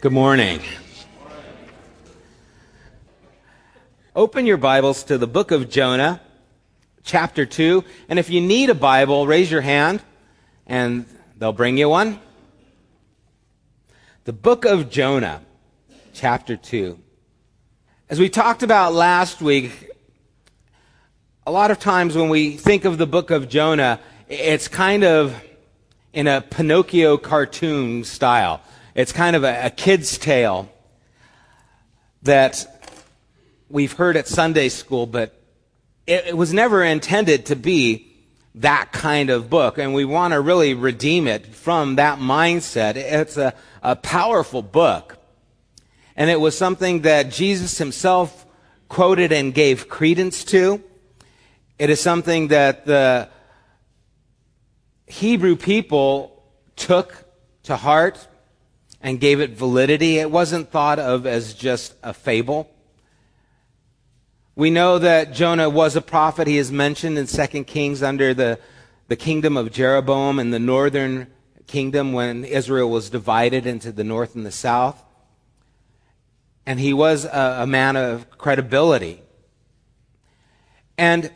Good morning. Open your Bibles to the book of Jonah, chapter 2. And if you need a Bible, raise your hand and they'll bring you one. The book of Jonah, chapter 2. As we talked about last week, a lot of times when we think of the book of Jonah, it's kind of in a Pinocchio cartoon style. It's kind of a, a kid's tale that we've heard at Sunday school, but it, it was never intended to be that kind of book. And we want to really redeem it from that mindset. It's a, a powerful book. And it was something that Jesus himself quoted and gave credence to. It is something that the Hebrew people took to heart and gave it validity. It wasn't thought of as just a fable. We know that Jonah was a prophet. He is mentioned in 2 Kings under the, the kingdom of Jeroboam in the northern kingdom when Israel was divided into the north and the south. And he was a, a man of credibility. And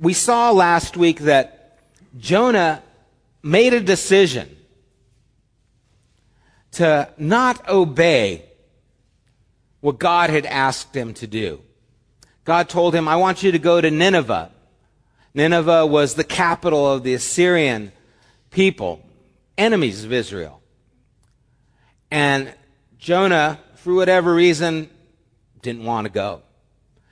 we saw last week that Jonah made a decision to not obey what God had asked him to do. God told him, I want you to go to Nineveh. Nineveh was the capital of the Assyrian people, enemies of Israel. And Jonah, for whatever reason, didn't want to go.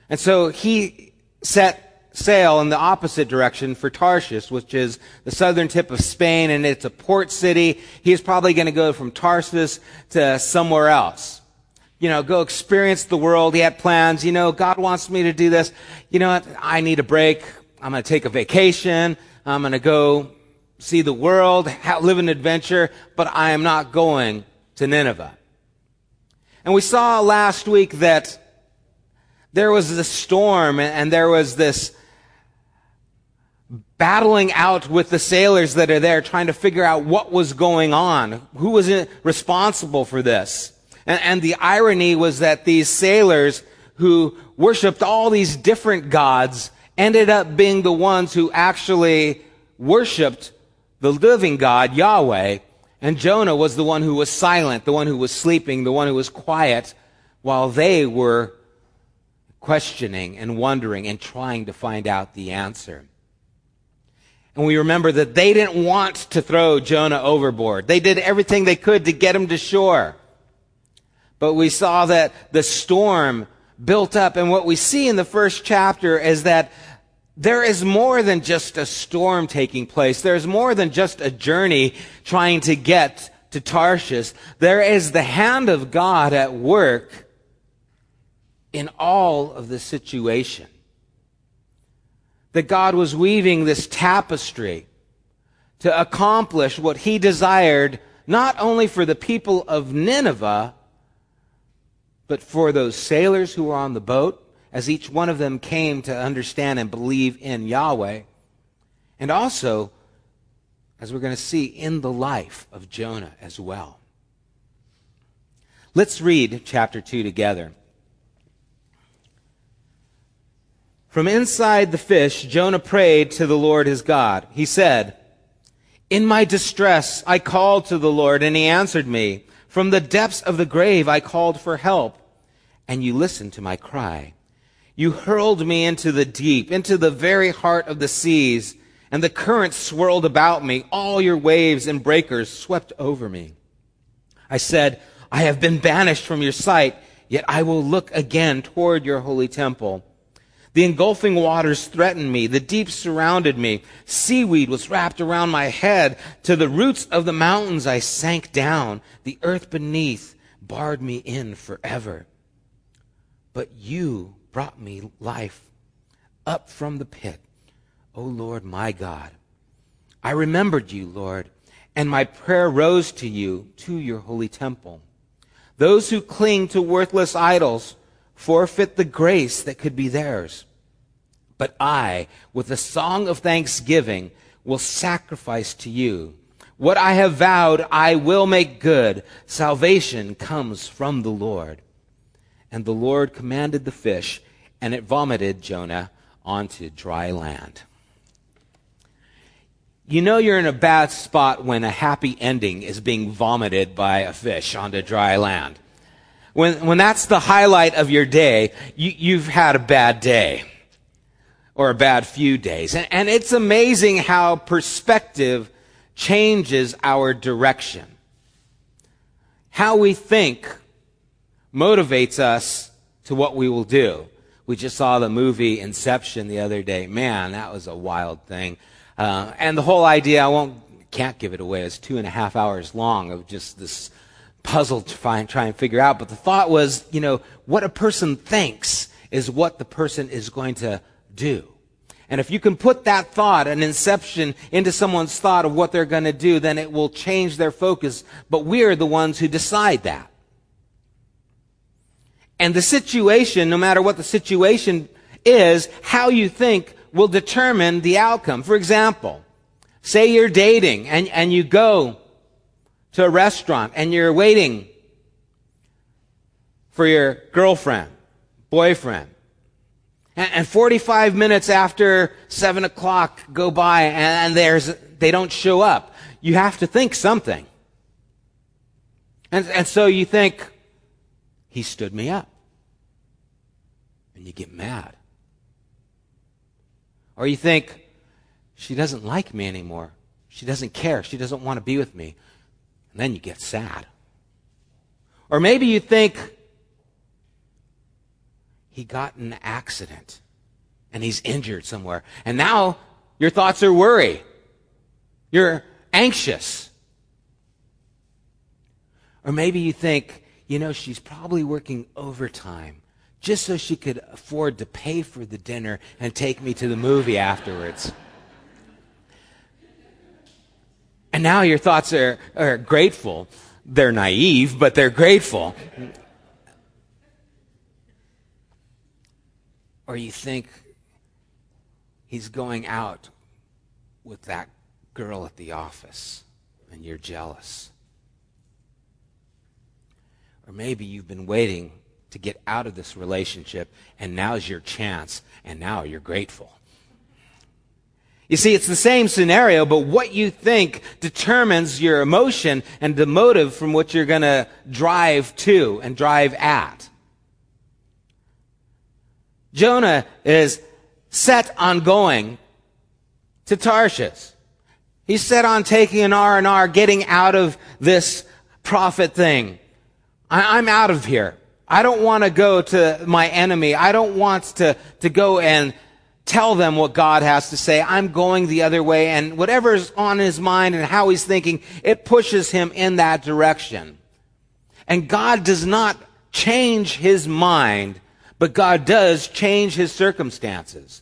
And so he set sail in the opposite direction for Tarshish, which is the southern tip of Spain, and it's a port city. He's probably going to go from Tarsus to somewhere else. You know, go experience the world. He had plans. You know, God wants me to do this. You know what? I need a break. I'm going to take a vacation. I'm going to go see the world, live an adventure, but I am not going to Nineveh. And we saw last week that there was this storm and there was this battling out with the sailors that are there, trying to figure out what was going on. Who was responsible for this? And, and the irony was that these sailors who worshiped all these different gods ended up being the ones who actually worshiped the living God, Yahweh. And Jonah was the one who was silent, the one who was sleeping, the one who was quiet, while they were questioning and wondering and trying to find out the answer. And we remember that they didn't want to throw Jonah overboard. They did everything they could to get him to shore. But we saw that the storm built up. And what we see in the first chapter is that there is more than just a storm taking place. There's more than just a journey trying to get to Tarshish. There is the hand of God at work in all of the situation that God was weaving this tapestry to accomplish what he desired not only for the people of Nineveh, but for those sailors who were on the boat, as each one of them came to understand and believe in Yahweh, and also, as we're going to see, in the life of Jonah as well. Let's read chapter 2 together. From inside the fish, Jonah prayed to the Lord his God. He said, In my distress, I called to the Lord and he answered me. From the depths of the grave, I called for help and you listened to my cry. You hurled me into the deep, into the very heart of the seas, and the currents swirled about me. All your waves and breakers swept over me. I said, I have been banished from your sight, yet I will look again toward your holy temple. The engulfing waters threatened me. The deep surrounded me. Seaweed was wrapped around my head. To the roots of the mountains I sank down. The earth beneath barred me in forever. But you brought me life up from the pit. O Lord my God. I remembered you, Lord, and my prayer rose to you, to your holy temple. Those who cling to worthless idols forfeit the grace that could be theirs. But I, with a song of thanksgiving, will sacrifice to you. What I have vowed, I will make good. Salvation comes from the Lord. And the Lord commanded the fish, and it vomited Jonah onto dry land. You know you're in a bad spot when a happy ending is being vomited by a fish onto dry land. When, when that's the highlight of your day, you, you've had a bad day or a bad few days. And, and it's amazing how perspective changes our direction. How we think motivates us to what we will do. We just saw the movie Inception the other day. Man, that was a wild thing. Uh, and the whole idea, I won't, can't give it away, is two and a half hours long of just this puzzle to find, try and figure out. But the thought was, you know, what a person thinks is what the person is going to do. And if you can put that thought, an inception, into someone's thought of what they're going to do, then it will change their focus. But we're the ones who decide that. And the situation, no matter what the situation is, how you think will determine the outcome. For example, say you're dating and, and you go to a restaurant and you're waiting for your girlfriend, boyfriend. And, and 45 minutes after 7 o'clock go by and, and there's, they don't show up. You have to think something. And, and so you think, he stood me up. And you get mad. Or you think, she doesn't like me anymore. She doesn't care. She doesn't want to be with me. And then you get sad. Or maybe you think, he got in an accident and he's injured somewhere. And now your thoughts are worry. You're anxious. Or maybe you think, you know, she's probably working overtime just so she could afford to pay for the dinner and take me to the movie afterwards. And now your thoughts are, are grateful. They're naive, but they're grateful. Or you think he's going out with that girl at the office and you're jealous. Or maybe you've been waiting to get out of this relationship, and now's your chance, and now you're grateful. You see, it's the same scenario, but what you think determines your emotion and the motive from which you're going to drive to and drive at. Jonah is set on going to Tarshish. He's set on taking an R and R, getting out of this prophet thing. I, I'm out of here. I don't want to go to my enemy. I don't want to, to go and tell them what God has to say. I'm going the other way. And whatever's on his mind and how he's thinking, it pushes him in that direction. And God does not change his mind, but God does change his circumstances.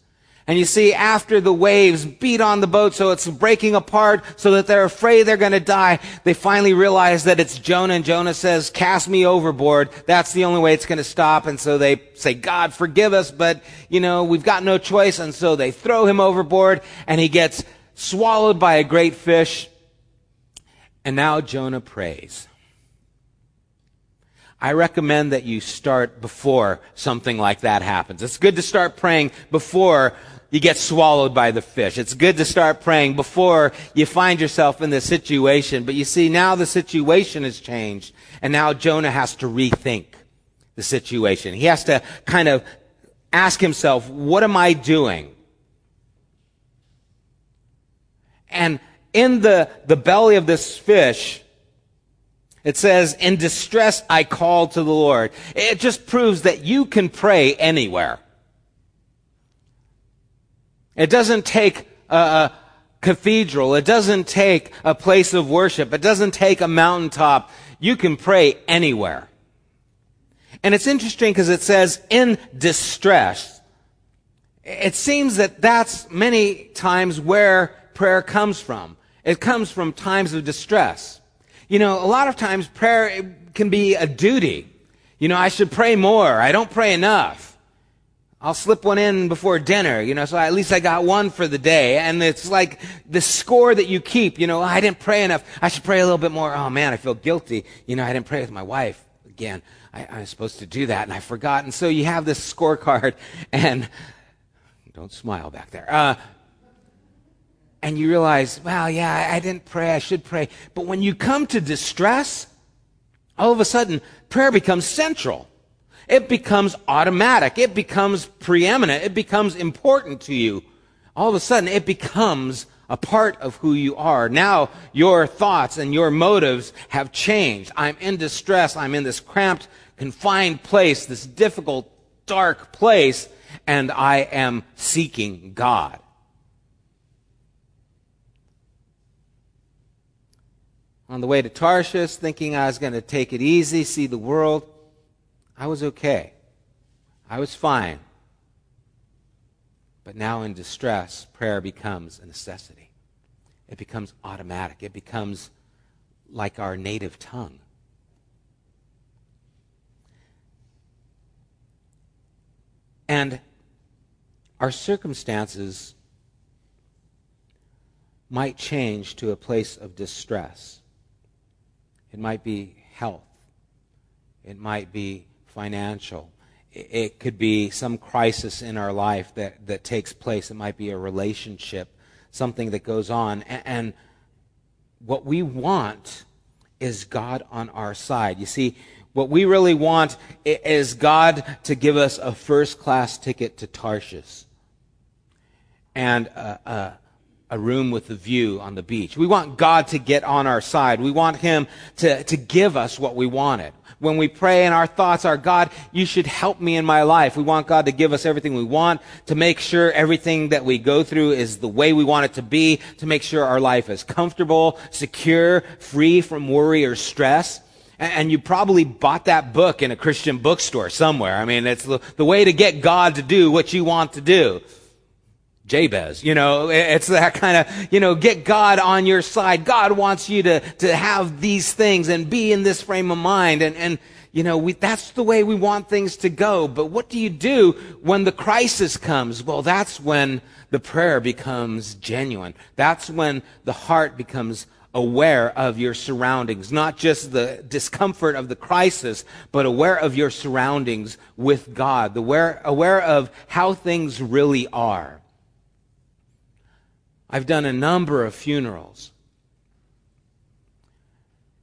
And you see, after the waves beat on the boat so it's breaking apart so that they're afraid they're going to die, they finally realize that it's Jonah and Jonah says, cast me overboard. That's the only way it's going to stop. And so they say, God, forgive us, but you know, we've got no choice. And so they throw him overboard and he gets swallowed by a great fish. And now Jonah prays. I recommend that you start before something like that happens. It's good to start praying before you get swallowed by the fish. It's good to start praying before you find yourself in this situation. But you see, now the situation has changed. And now Jonah has to rethink the situation. He has to kind of ask himself, what am I doing? And in the, the belly of this fish, it says, in distress I called to the Lord. It just proves that you can pray anywhere. It doesn't take a, cathedral. It doesn't take a place of worship. It doesn't take a mountaintop. You can pray anywhere. And it's interesting because it says in distress. It seems that that's many times where prayer comes from. It comes from times of distress. You know, a lot of times prayer can be a duty. You know, I should pray more. I don't pray enough. I'll slip one in before dinner, you know, so at least I got one for the day. And it's like the score that you keep, you know, I didn't pray enough. I should pray a little bit more. Oh man, I feel guilty. You know, I didn't pray with my wife again. I, I was supposed to do that and I forgot. And so you have this scorecard and don't smile back there. Uh, and you realize, well, yeah, I didn't pray. I should pray. But when you come to distress, all of a sudden, prayer becomes central. It becomes automatic. It becomes preeminent. It becomes important to you. All of a sudden, it becomes a part of who you are. Now, your thoughts and your motives have changed. I'm in distress. I'm in this cramped, confined place, this difficult, dark place, and I am seeking God. On the way to Tarshish, thinking I was going to take it easy, see the world, I was okay. I was fine. But now in distress, prayer becomes a necessity. It becomes automatic. It becomes like our native tongue. And our circumstances might change to a place of distress. It might be health. It might be financial. It could be some crisis in our life that, that takes place. It might be a relationship, something that goes on. And, what we want is God on our side. You see, what we really want is God to give us a first class ticket to Tarshish and a, a, room with a view on the beach. We want God to get on our side. We want Him to, to give us what we wanted when we pray and our thoughts are, God, you should help me in my life. We want God to give us everything we want, to make sure everything that we go through is the way we want it to be, to make sure our life is comfortable, secure, free from worry or stress. And you probably bought that book in a Christian bookstore somewhere. I mean, it's the, the way to get God to do what you want to do. Jabez. You know, it's that kind of, you know, get God on your side. God wants you to, to have these things and be in this frame of mind. And, and, you know, we, that's the way we want things to go. But what do you do when the crisis comes? Well, that's when the prayer becomes genuine. That's when the heart becomes aware of your surroundings, not just the discomfort of the crisis, but aware of your surroundings with God, aware, aware of how things really are. I've done a number of funerals.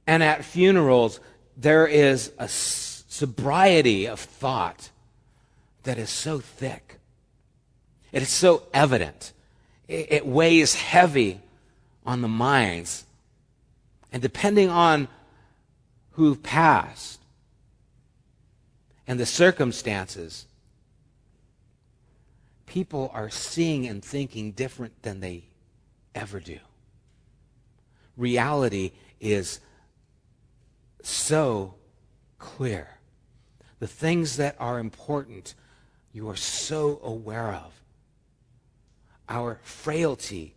And at funerals, there is a sobriety of thought that is so thick. It is so evident. It weighs heavy on the minds. And depending on who passed and the circumstances, people are seeing and thinking different than they ever do. Reality is so clear. The things that are important, you are so aware of. Our frailty,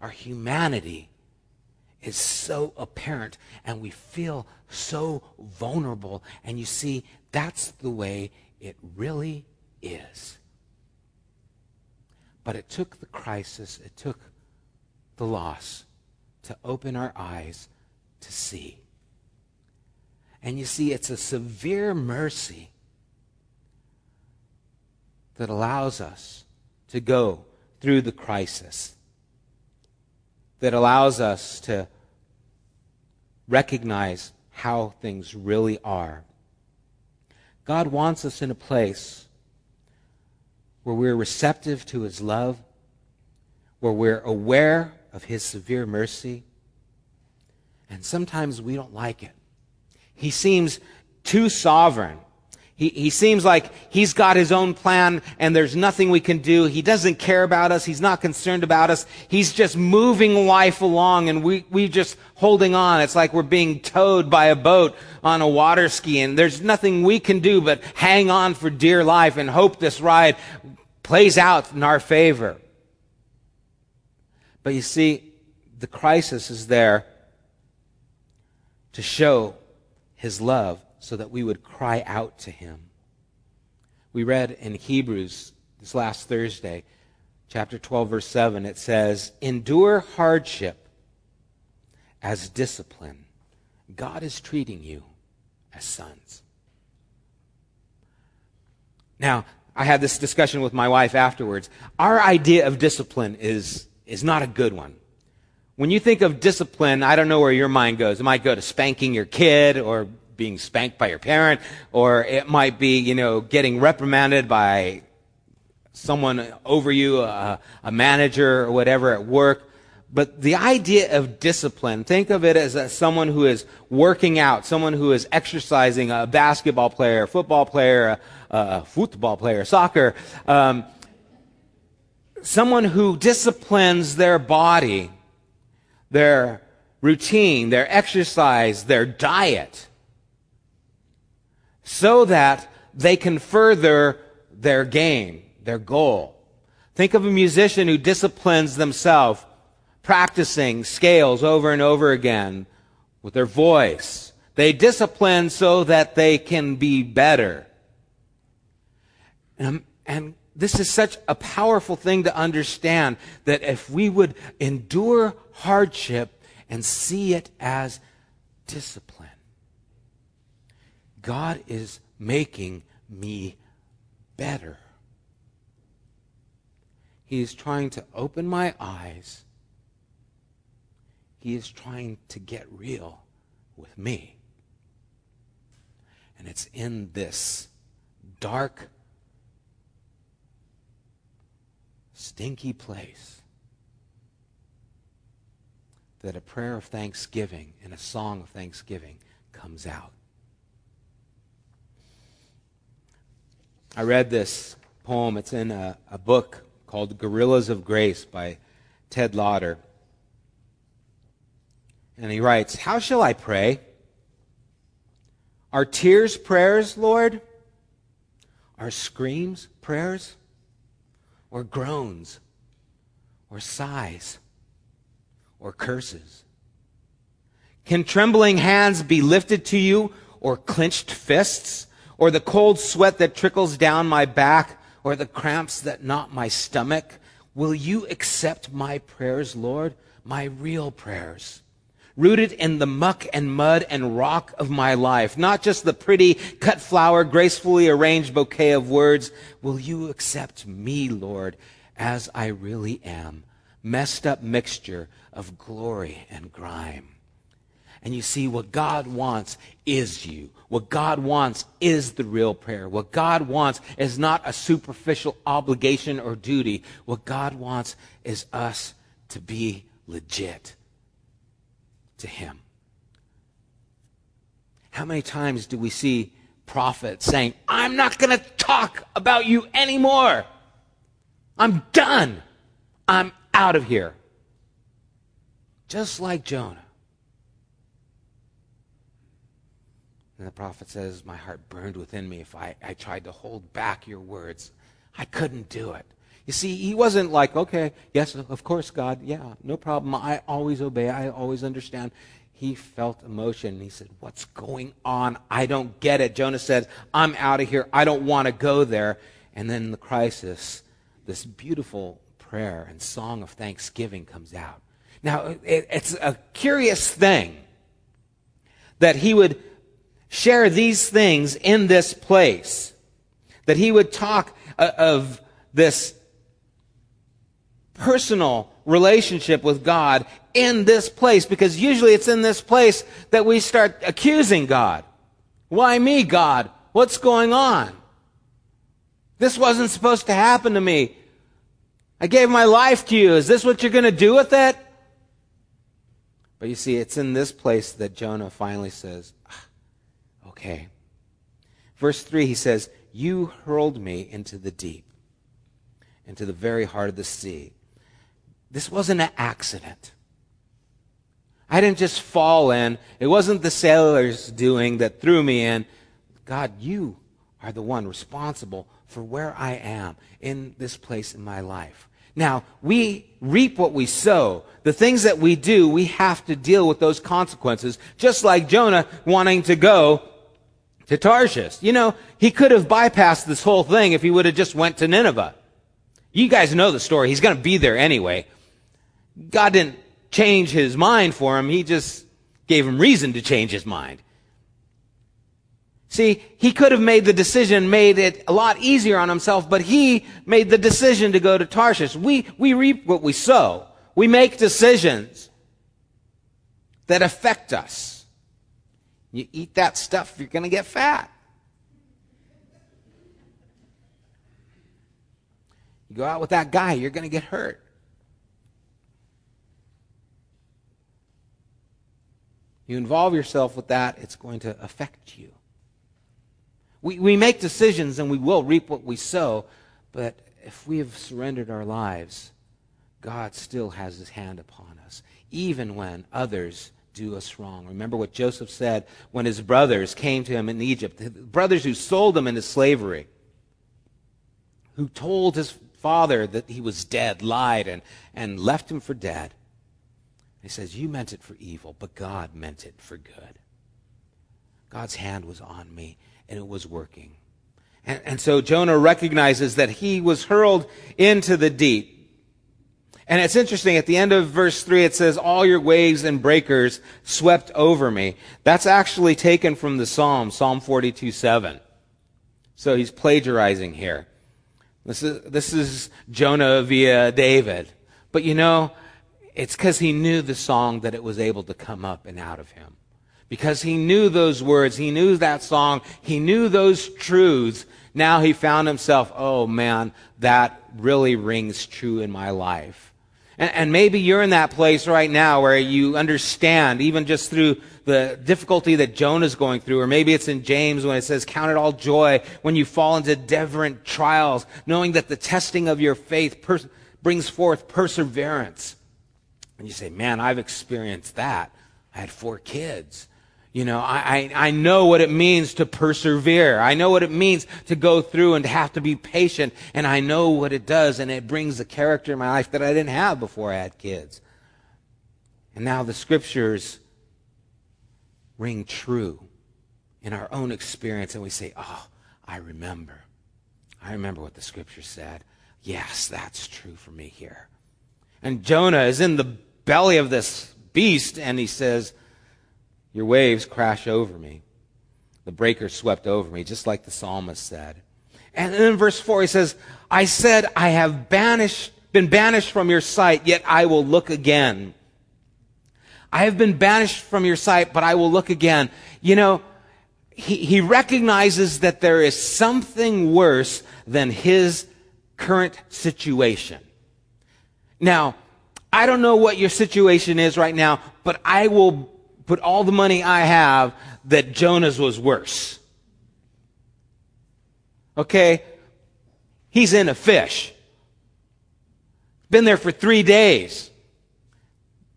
our humanity is so apparent, and we feel so vulnerable. And you see, that's the way it really is. But it took the crisis, it took the loss to open our eyes to see. And you see, it's a severe mercy that allows us to go through the crisis, that allows us to recognize how things really are. God wants us in a place where we're receptive to His love, where we're aware of his severe mercy. And sometimes we don't like it. He seems too sovereign. He, he seems like he's got his own plan and there's nothing we can do. He doesn't care about us. He's not concerned about us. He's just moving life along and we, we just holding on. It's like we're being towed by a boat on a water ski and there's nothing we can do but hang on for dear life and hope this ride plays out in our favor. But you see, the crisis is there to show his love so that we would cry out to him. We read in Hebrews this last Thursday, chapter 12, verse 7, it says, Endure hardship as discipline. God is treating you as sons. Now, I had this discussion with my wife afterwards. Our idea of discipline is, is not a good one. When you think of discipline, I don't know where your mind goes. It might go to spanking your kid or being spanked by your parent, or it might be, you know, getting reprimanded by someone over you, a, a manager or whatever at work. But the idea of discipline, think of it as a, someone who is working out, someone who is exercising, a basketball player, a football player, a, a football player, soccer, um, someone who disciplines their body, their routine, their exercise, their diet, so that they can further their game, their goal. Think of a musician who disciplines themselves practicing scales over and over again with their voice. They discipline so that they can be better. And, and this is such a powerful thing to understand that if we would endure hardship and see it as discipline, God is making me better. He is trying to open my eyes he is trying to get real with me. And it's in this dark, stinky place that a prayer of thanksgiving and a song of thanksgiving comes out. I read this poem. It's in a, a book called Guerrillas of Grace by Ted Loder. And he writes, How shall I pray? Are tears prayers, Lord? Are screams prayers? Or groans? Or sighs? Or curses? Can trembling hands be lifted to you, or clenched fists, or the cold sweat that trickles down my back, or the cramps that knot my stomach? Will you accept my prayers, Lord? My real prayers? Rooted in the muck and mud and rock of my life, not just the pretty cut flower, gracefully arranged bouquet of words. Will you accept me, Lord, as I really am? Messed up mixture of glory and grime. And you see, what God wants is you. What God wants is the real prayer. What God wants is not a superficial obligation or duty. What God wants is us to be legit to him. How many times do we see prophets saying, I'm not going to talk about you anymore. I'm done. I'm out of here. Just like Jonah. And the prophet says, My heart burned within me if I, I tried to hold back your words. I couldn't do it. You see, he wasn't like, okay, yes, of course, God, yeah, no problem. I always obey. I always understand. He felt emotion. He said, What's going on? I don't get it. Jonah said, I'm out of here. I don't want to go there. And then the crisis, this beautiful prayer and song of thanksgiving comes out. Now, it, it's a curious thing that he would share these things in this place, that he would talk uh, of this personal relationship with God in this place because usually it's in this place that we start accusing God. Why me, God? What's going on? This wasn't supposed to happen to me. I gave my life to you. Is this what you're going to do with it? But you see, it's in this place that Jonah finally says, ah, okay. Verse 3, he says, You hurled me into the deep, into the very heart of the sea. This wasn't an accident. I didn't just fall in. It wasn't the sailors doing that threw me in. God, you are the one responsible for where I am in this place in my life. Now, we reap what we sow. The things that we do, we have to deal with those consequences. Just like Jonah wanting to go to Tarshish. You know, he could have bypassed this whole thing if he would have just went to Nineveh. You guys know the story. He's going to be there anyway. God didn't change his mind for him. He just gave him reason to change his mind. See, he could have made the decision, made it a lot easier on himself, but he made the decision to go to Tarshish. We, we reap what we sow. We make decisions that affect us. You eat that stuff, you're going to get fat. You go out with that guy, you're going to get hurt. You involve yourself with that, it's going to affect you. We, we make decisions and we will reap what we sow, but if we have surrendered our lives, God still has his hand upon us, even when others do us wrong. Remember what Joseph said when his brothers came to him in Egypt, the brothers who sold him into slavery, who told his father that he was dead, lied, and, and left him for dead. He says, You meant it for evil, but God meant it for good. God's hand was on me, and it was working. And, and so Jonah recognizes that he was hurled into the deep. And it's interesting, at the end of verse 3, it says, All your waves and breakers swept over me. That's actually taken from the Psalm, Psalm 42 7. So he's plagiarizing here. This is, this is Jonah via David. But you know, it's because he knew the song that it was able to come up and out of him. Because he knew those words, he knew that song, he knew those truths. Now he found himself, oh man, that really rings true in my life. And, and maybe you're in that place right now where you understand, even just through the difficulty that Jonah's going through, or maybe it's in James when it says, count it all joy when you fall into different trials, knowing that the testing of your faith brings forth perseverance. And you say, man, I've experienced that. I had four kids. You know, I, I, I, know what it means to persevere. I know what it means to go through and to have to be patient. And I know what it does. And it brings a character in my life that I didn't have before I had kids. And now the scriptures ring true in our own experience. And we say, oh, I remember. I remember what the scripture said. Yes, that's true for me here. And Jonah is in the belly of this beast and he says, your waves crash over me. The breakers swept over me, just like the psalmist said. And then in verse 4, he says, I said, I have banished, been banished from your sight, yet I will look again. I have been banished from your sight, but I will look again. You know, he, he recognizes that there is something worse than his current situation. Now, I don't know what your situation is right now, but I will put all the money I have that Jonah's was worse. Okay? He's in a fish. Been there for three days.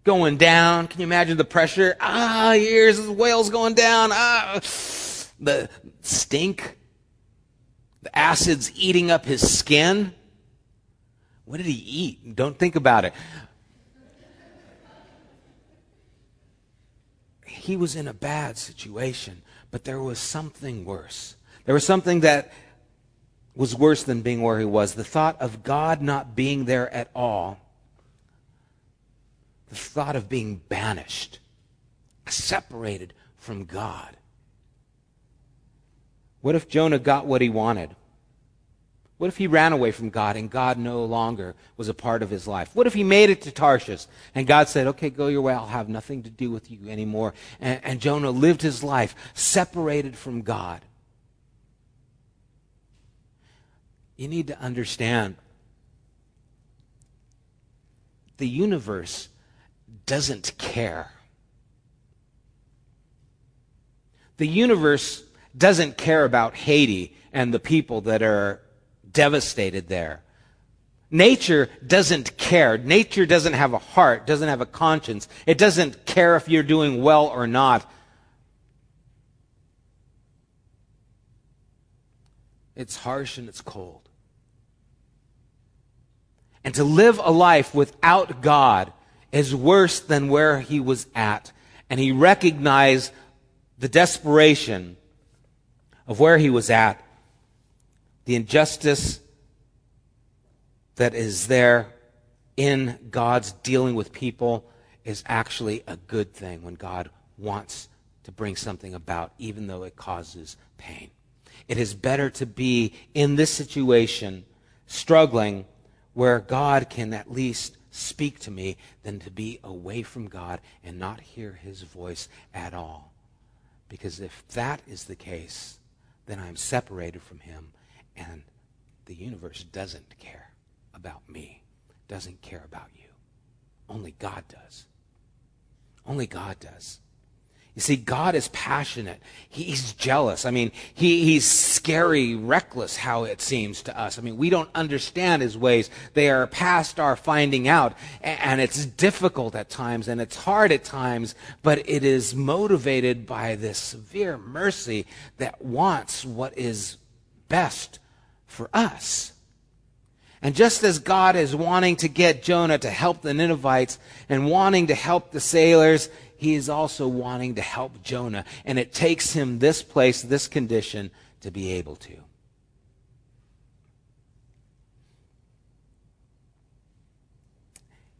Going down. Can you imagine the pressure? Ah, here's the whale's going down. Ah, the stink. The acid's eating up his skin. What did he eat? Don't think about it. He was in a bad situation, but there was something worse. There was something that was worse than being where he was. The thought of God not being there at all. The thought of being banished, separated from God. What if Jonah got what he wanted? What if he ran away from God and God no longer was a part of his life? What if he made it to Tarshish and God said, okay, go your way, I'll have nothing to do with you anymore. And, and Jonah lived his life separated from God. You need to understand the universe doesn't care. The universe doesn't care about Haiti and the people that are devastated there. Nature doesn't care. Nature doesn't have a heart, doesn't have a conscience. It doesn't care if you're doing well or not. It's harsh and it's cold. And to live a life without God is worse than where he was at. And he recognized the desperation of where he was at, the injustice that is there in God's dealing with people is actually a good thing when God wants to bring something about, even though it causes pain. It is better to be in this situation, struggling, where God can at least speak to me than to be away from God and not hear his voice at all. Because if that is the case, then I'm separated from him and the universe doesn't care about me, doesn't care about you. Only God does. Only God does. You see, God is passionate. He's jealous. I mean, he, he's scary, reckless, how it seems to us. I mean, we don't understand his ways. They are past our finding out. And it's difficult at times and it's hard at times, but it is motivated by this severe mercy that wants what is best for us. And just as God is wanting to get Jonah to help the Ninevites and wanting to help the sailors, he is also wanting to help Jonah. And it takes him this place, this condition, to be able to.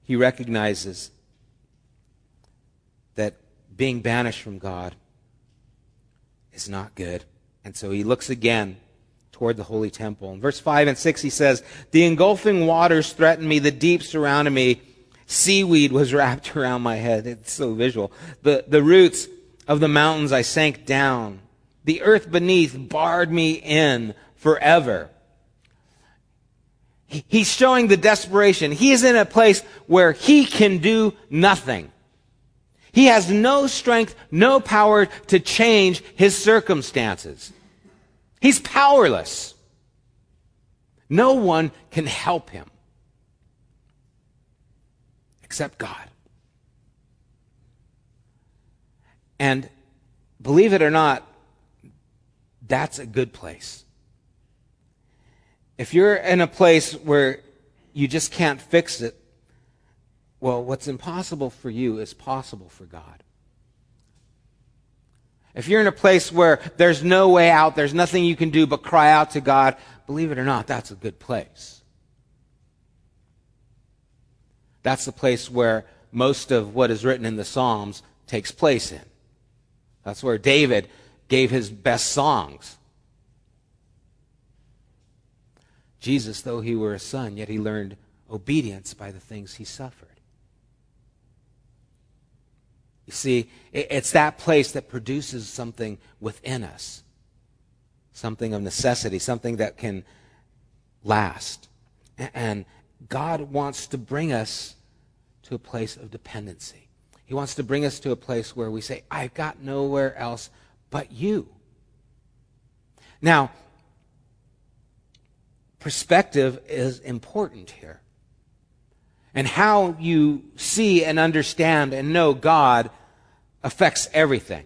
He recognizes that being banished from God is not good. And so he looks again toward the holy temple. In verse 5 and 6, he says, The engulfing waters threatened me, the deep surrounded me. Seaweed was wrapped around my head. It's so visual. The, the roots of the mountains I sank down. The earth beneath barred me in forever. He's showing the desperation. He is in a place where he can do nothing. He has no strength, no power to change his circumstances. He's powerless. No one can help him except God. And believe it or not, that's a good place. If you're in a place where you just can't fix it, well, what's impossible for you is possible for God. If you're in a place where there's no way out, there's nothing you can do but cry out to God, believe it or not, that's a good place. That's the place where most of what is written in the Psalms takes place in. That's where David gave his best songs. Jesus, though he were a son, yet he learned obedience by the things he suffered. You see, it's that place that produces something within us, something of necessity, something that can last. And God wants to bring us to a place of dependency. He wants to bring us to a place where we say, I've got nowhere else but you. Now, perspective is important here. And how you see and understand and know God affects everything.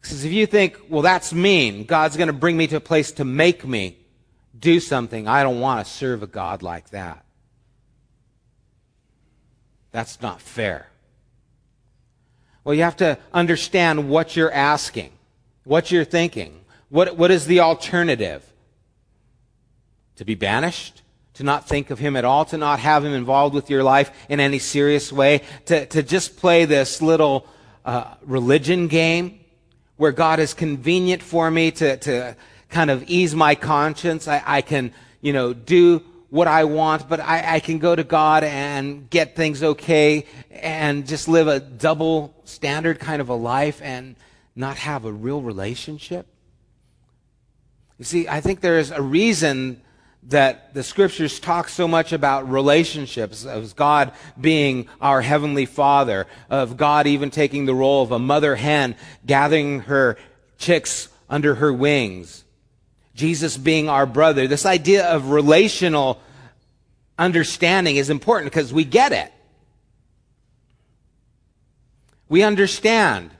Because if you think, well, that's mean, God's going to bring me to a place to make me do something, I don't want to serve a God like that. That's not fair. Well, you have to understand what you're asking, what you're thinking. What, what is the alternative? To be banished? To not think of him at all? To not have him involved with your life in any serious way? To, to just play this little uh, religion game where God is convenient for me to, to kind of ease my conscience? I, I can, you know, do what I want, but I, I, can go to God and get things okay and just live a double standard kind of a life and not have a real relationship. You see, I think there is a reason that the scriptures talk so much about relationships, of God being our heavenly father, of God even taking the role of a mother hen, gathering her chicks under her wings Jesus being our brother. This idea of relational understanding is important because we get it. We understand.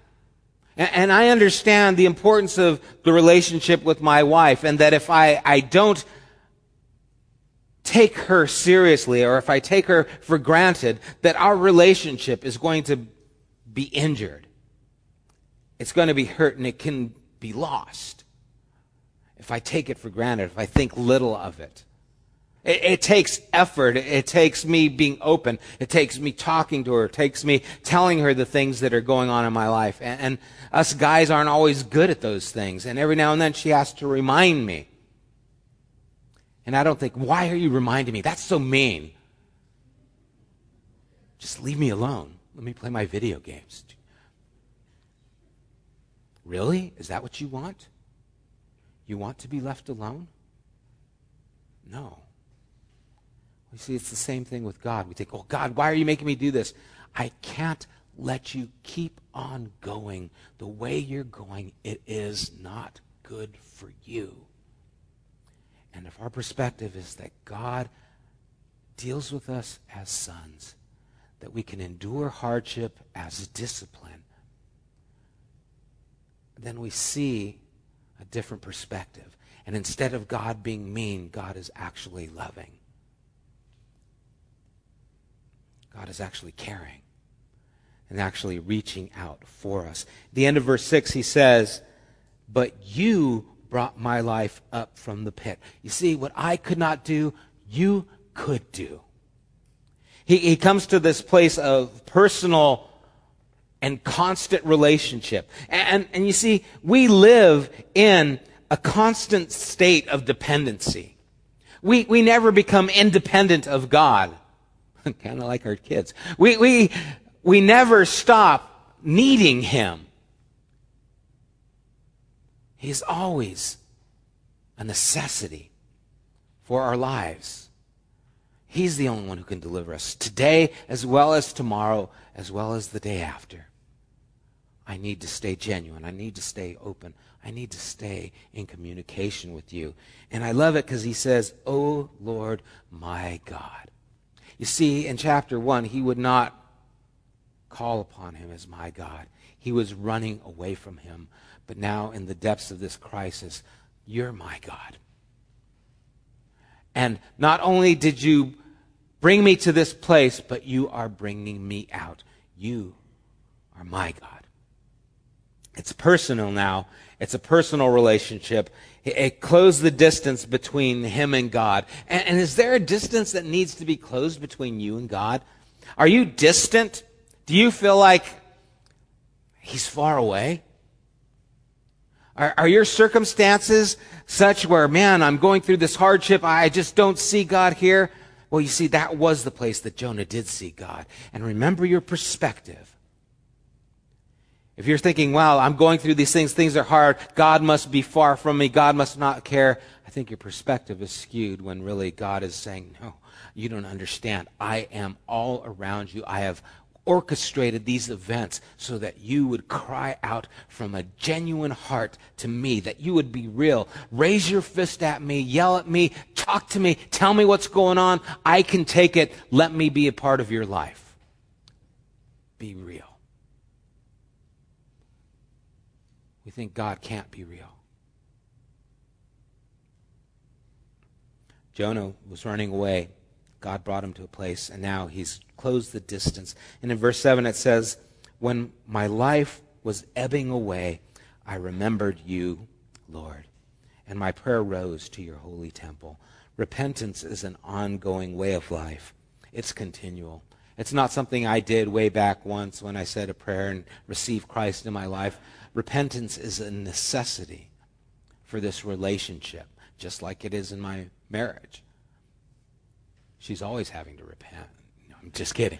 And I understand the importance of the relationship with my wife and that if I, I don't take her seriously or if I take her for granted, that our relationship is going to be injured. it's going to be hurt and it can be lost if I take it for granted, if I think little of it. It, it, takes effort. It takes me being open. It takes me talking to her. It takes me telling her the things that are going on in my life. And, and us guys aren't always good at those things. And every now and then she has to remind me. And I don't think, why are you reminding me? That's so mean. Just leave me alone. Let me play my video games. Really? Is that what you want? You want to be left alone? No. You see it's the same thing with God. We think, oh, God, why are you making me do this? I can't let you keep on going the way you're going. It is not good for you. And if our perspective is that God deals with us as sons, that we can endure hardship as discipline, then we see a different perspective. And instead of God being mean, God is actually loving. God is actually caring and actually reaching out for us. At the end of verse 6, he says, But you brought my life up from the pit. You see, what I could not do, you could do. He, he comes to this place of personal and constant relationship. And, and you see, we live in a constant state of dependency. We, we never become independent of God. kind of like our kids. We, we, we never stop needing Him. He's always a necessity for our lives. He's the only one who can deliver us today as well as tomorrow as well as the day after. I need to stay genuine. I need to stay open. I need to stay in communication with you. And I love it because he says, Oh Lord, my God. You see, in chapter 1, he would not call upon him as my God. He was running away from him. But now, in the depths of this crisis, you're my God. And not only did you bring me to this place, but you are bringing me out. You are my God. It's personal now. It's a personal relationship. It, closed the distance between him and God. And, and is there a distance that needs to be closed between you and God? Are you distant? Do you feel like he's far away? Are, are, your circumstances such where, man, I'm going through this hardship, I just don't see God here? Well, you see, that was the place that Jonah did see God. And remember your perspective. If you're thinking, wow, I'm going through these things, things are hard, God must be far from me, God must not care, I think your perspective is skewed when really God is saying, no, you don't understand. I am all around you. I have orchestrated these events so that you would cry out from a genuine heart to me, that you would be real. Raise your fist at me, yell at me, talk to me, tell me what's going on. I can take it. Let me be a part of your life. Be real. we think God can't be real. Jonah was running away. God brought him to a place, and now he's closed the distance. And in verse 7 it says, When my life was ebbing away, I remembered you, Lord, and my prayer rose to your holy temple. Repentance is an ongoing way of life, it's continual. It's not something I did way back once when I said a prayer and received Christ in my life repentance is a necessity for this relationship, just like it is in my marriage. She's always having to repent. No, I'm just kidding.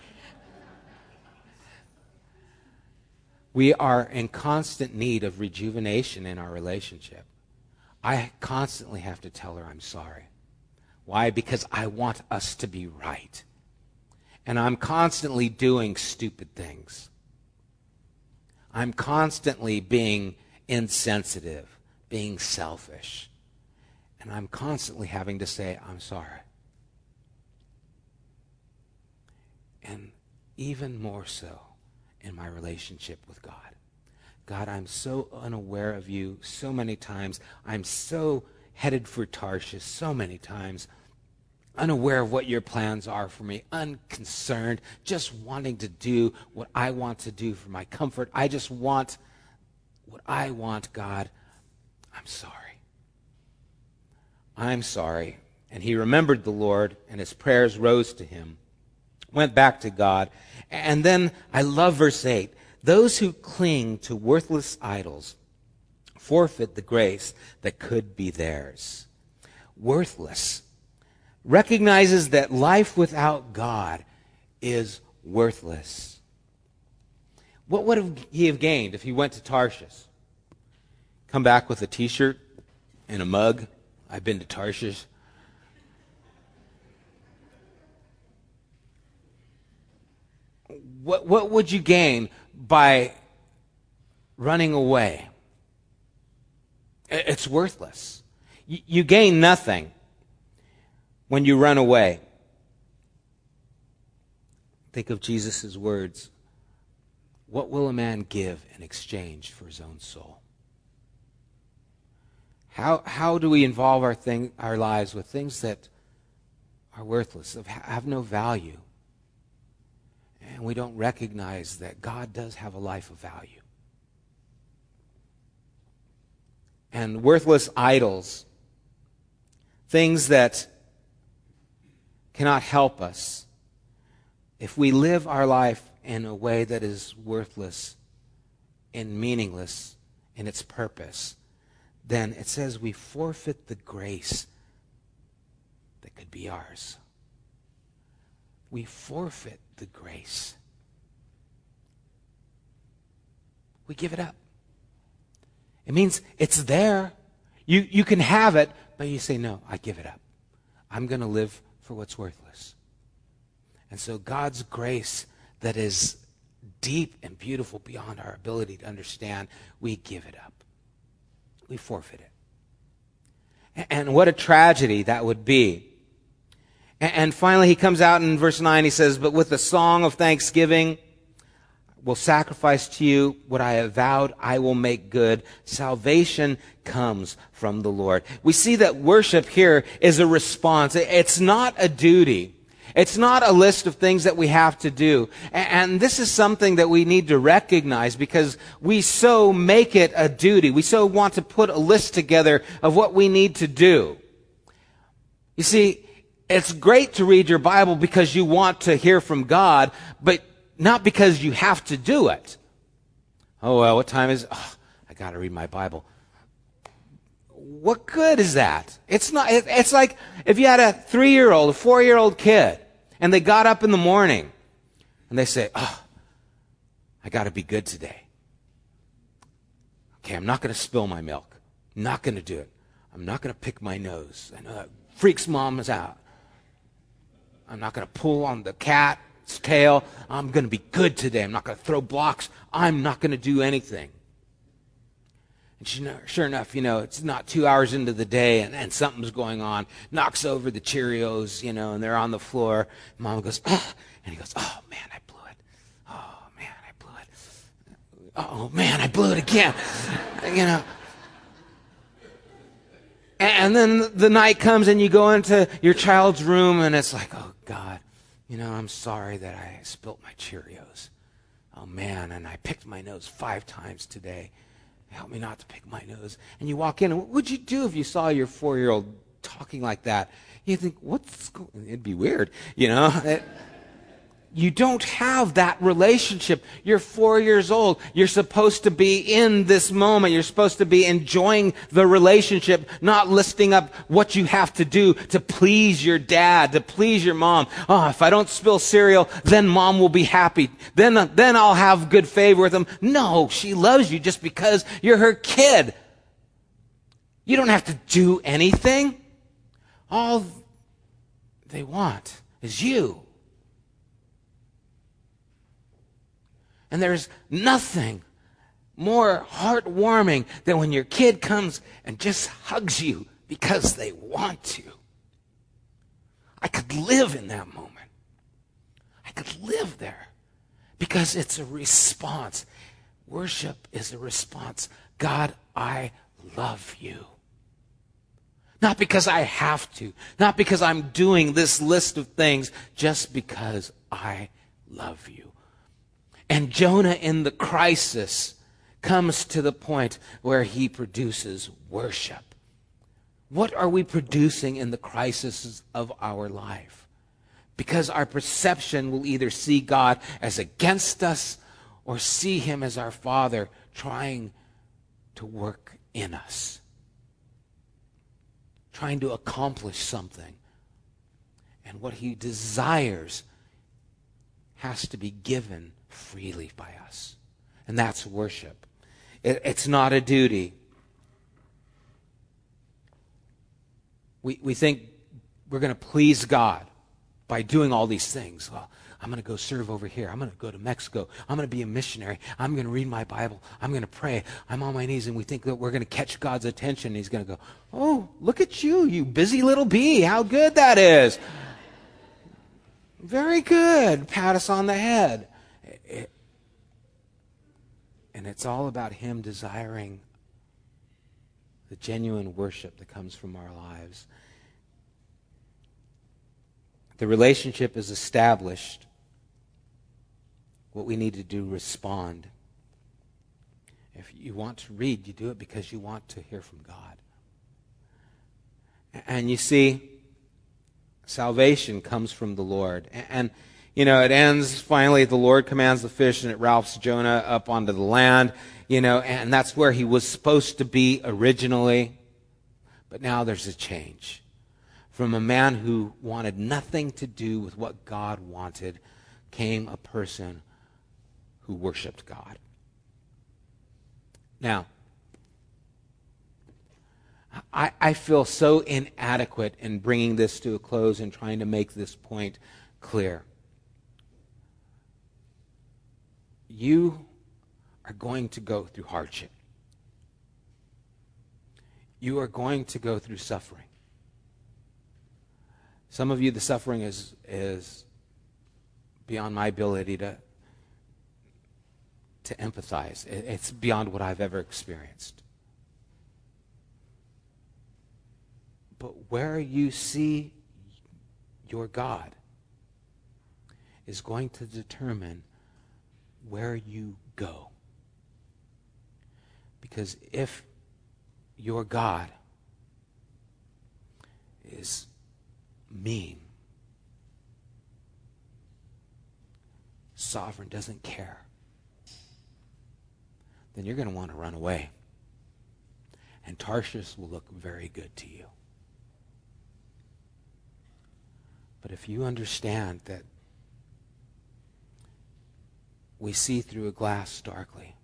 we are in constant need of rejuvenation in our relationship. I constantly have to tell her I'm sorry. Why? Because I want us to be right. And I'm constantly doing stupid things. I'm constantly being insensitive, being selfish. And I'm constantly having to say, I'm sorry. And even more so in my relationship with God. God, I'm so unaware of you so many times. I'm so headed for Tarshish so many times unaware of what your plans are for me, unconcerned, just wanting to do what I want to do for my comfort. I just want what I want, God, I'm sorry. I'm sorry. And he remembered the Lord, and his prayers rose to him, went back to God. And then I love verse 8. Those who cling to worthless idols forfeit the grace that could be theirs. Worthless. Recognizes that life without God is worthless. What would he have gained if he went to Tarshish? Come back with a t shirt and a mug. I've been to Tarshish. What, what would you gain by running away? It's worthless. You, gain nothing when you run away. Think of Jesus' words What will a man give in exchange for his own soul? How, how do we involve our, thing, our lives with things that are worthless, have no value? And we don't recognize that God does have a life of value. And worthless idols, things that cannot help us, if we live our life in a way that is worthless and meaningless in its purpose, then it says we forfeit the grace that could be ours. We forfeit the grace. We give it up. It means it's there. You, you can have it, but you say, no, I give it up. I'm going to live for what's worthless. And so God's grace that is deep and beautiful beyond our ability to understand, we give it up. We forfeit it. And what a tragedy that would be. And finally, he comes out in verse 9, he says, But with a song of thanksgiving, will sacrifice to you what I have vowed, I will make good. Salvation comes from the Lord. We see that worship here is a response. It's not a duty. It's not a list of things that we have to do. And this is something that we need to recognize because we so make it a duty. We so want to put a list together of what we need to do. You see, it's great to read your Bible because you want to hear from God, but not because you have to do it. Oh, well, what time is it? Oh, I got to read my Bible. What good is that? It's not, it's like if you had a three year old, a four year old kid, and they got up in the morning and they say, Oh, I got to be good today. Okay, I'm not going to spill my milk. I'm not going to do it. I'm not going to pick my nose. I know that freaks moms out. I'm not going to pull on the cat's tail. I'm going to be good today. I'm not going to throw blocks. I'm not going to do anything. And sure enough, you know, it's not two hours into the day and, and something's going on. Knocks over the Cheerios, you know, and they're on the floor. Mom goes, oh, and he goes, oh man, I blew it. Oh man, I blew it. Oh man, I blew it again. you know. And, then the night comes and you go into your child's room and it's like, oh God, you know, I'm sorry that I spilt my Cheerios. Oh man, and I picked my nose five times today. Help me not to pick my nose. And you walk in, and what would you do if you saw your four year old talking like that? You think, what's going It'd be weird, you know? You don't have that relationship. You're four years old. You're supposed to be in this moment. You're supposed to be enjoying the relationship, not listing up what you have to do to please your dad, to please your mom. Oh, if I don't spill cereal, then mom will be happy. Then, uh, then I'll have good favor with him. No, she loves you just because you're her kid. You don't have to do anything. All they want is you. And there's nothing more heartwarming than when your kid comes and just hugs you because they want to. I could live in that moment. I could live there because it's a response. Worship is a response. God, I love you. Not because I have to, not because I'm doing this list of things, just because I love you. And Jonah in the crisis comes to the point where he produces worship. What are we producing in the crisis of our life? Because our perception will either see God as against us or see him as our Father trying to work in us, trying to accomplish something. And what he desires has to be given freely by us. And that's worship. It, it's not a duty. We, we think we're going to please God by doing all these things. Well, I'm going to go serve over here. I'm going to go to Mexico. I'm going to be a missionary. I'm going to read my Bible. I'm going to pray. I'm on my knees, and we think that we're going to catch God's attention. And He's going to go, Oh, look at you, you busy little bee. How good that is. Very good. Pat us on the head. It, and it's all about Him desiring the genuine worship that comes from our lives. The relationship is established. What we need to do respond. If you want to read, you do it because you want to hear from God. And you see, salvation comes from the Lord. And, you know, it ends finally, the Lord commands the fish and it ralphs Jonah up onto the land, you know, and that's where he was supposed to be originally. But now there's a change. From a man who wanted nothing to do with what God wanted came a person who worshiped God. Now, I, I feel so inadequate in bringing this to a close and trying to make this point clear. You are going to go through hardship. You are going to go through suffering. Some of you, the suffering is, is beyond my ability to, to empathize. It's beyond what I've ever experienced. But where you see your God is going to determine where you go. Because if your God is mean, sovereign, doesn't care, then you're going to want to run away. And Tarshish will look very good to you. But if you understand that we see through a glass darkly,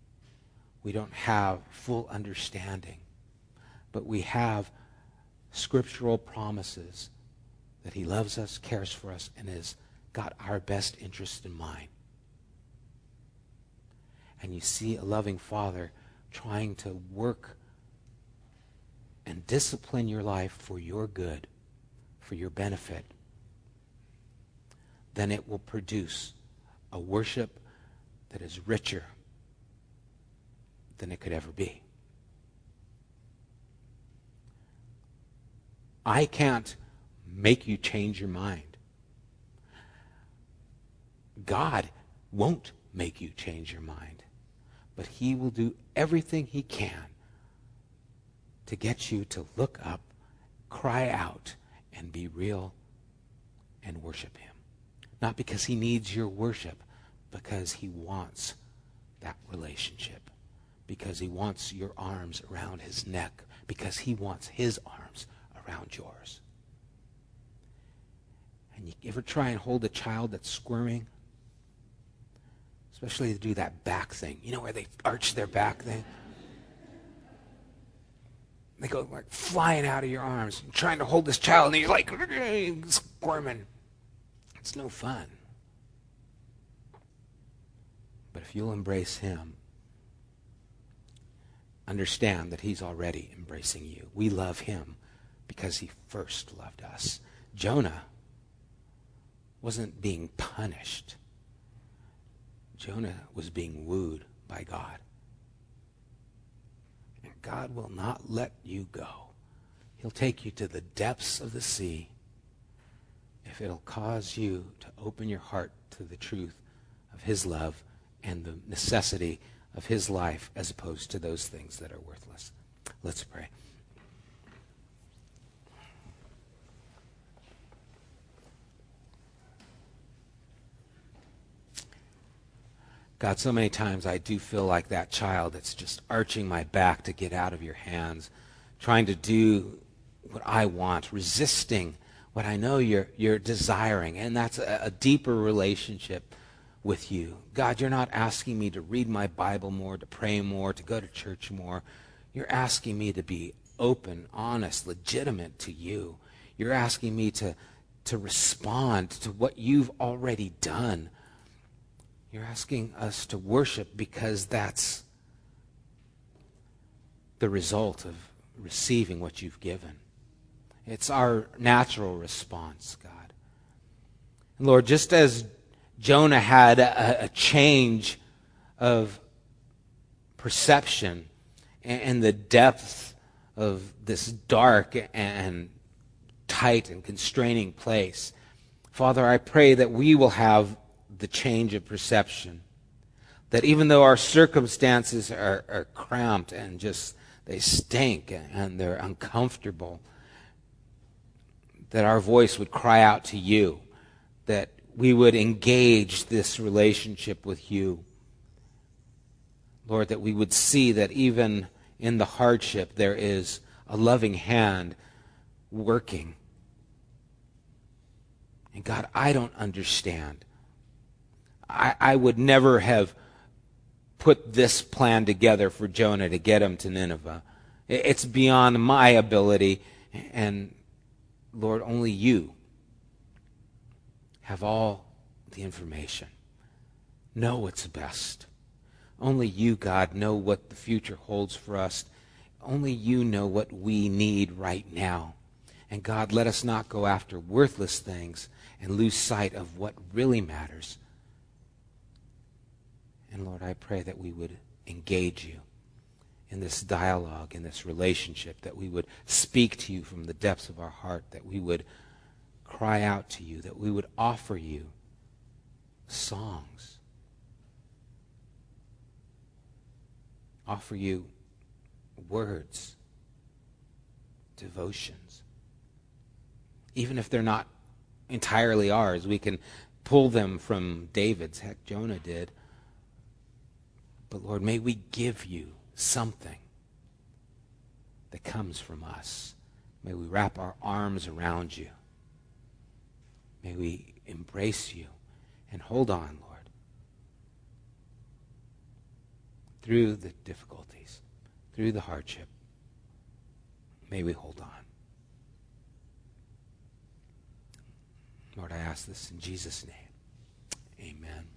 we don't have full understanding, but we have scriptural promises that He loves us, cares for us, and has got our best interest in mind. And you see a loving Father trying to work and discipline your life for your good, for your benefit then it will produce a worship that is richer than it could ever be. I can't make you change your mind. God won't make you change your mind, but He will do everything He can to get you to look up, cry out, and be real and worship Him. Not because he needs your worship, because he wants that relationship. Because he wants your arms around his neck. Because he wants his arms around yours. And you ever try and hold a child that's squirming? Especially to do that back thing. You know where they arch their back thing? They go like flying out of your arms, trying to hold this child, and he's like squirming. It's no fun. But if you'll embrace him, understand that he's already embracing you. We love him because he first loved us. Jonah wasn't being punished. Jonah was being wooed by God. And God will not let you go. He'll take you to the depths of the sea if it'll cause you to open your heart to the truth of His love and the necessity of his life as opposed to those things that are worthless. Let's pray. God, so many times I do feel like that child that's just arching my back to get out of your hands, trying to do what I want, resisting what I know you're, you're desiring. And that's a, a deeper relationship with you. God, you're not asking me to read my Bible more, to pray more, to go to church more. You're asking me to be open, honest, legitimate to you. You're asking me to, to respond to what you've already done you're asking us to worship because that's the result of receiving what you've given. It's our natural response, God. And Lord, just as Jonah had a, a change of perception and the depth of this dark and tight and constraining place, Father, I pray that we will have the change of perception. That even though our circumstances are, are cramped and just they stink and they're uncomfortable, that our voice would cry out to you, that we would engage this relationship with you. Lord, that we would see that even in the hardship there is a loving hand working. And God, I don't understand. I, I would never have put this plan together for Jonah to get him to Nineveh. It's beyond my ability. And Lord, only you have all the information. Know what's best. Only you, God, know what the future holds for us. Only you know what we need right now. And God, let us not go after worthless things and lose sight of what really matters and Lord, I pray that we would engage you in this dialogue, in this relationship, that we would speak to you from the depths of our heart, that we would cry out to you, that we would offer you songs, offer you words, devotions. Even if they're not entirely ours, we can pull them from David's. Heck, Jonah did. But Lord, may we give you something that comes from us. May we wrap our arms around you. May we embrace you and hold on, Lord, through the difficulties, through the hardship. May we hold on. Lord, I ask this in Jesus' name. Amen.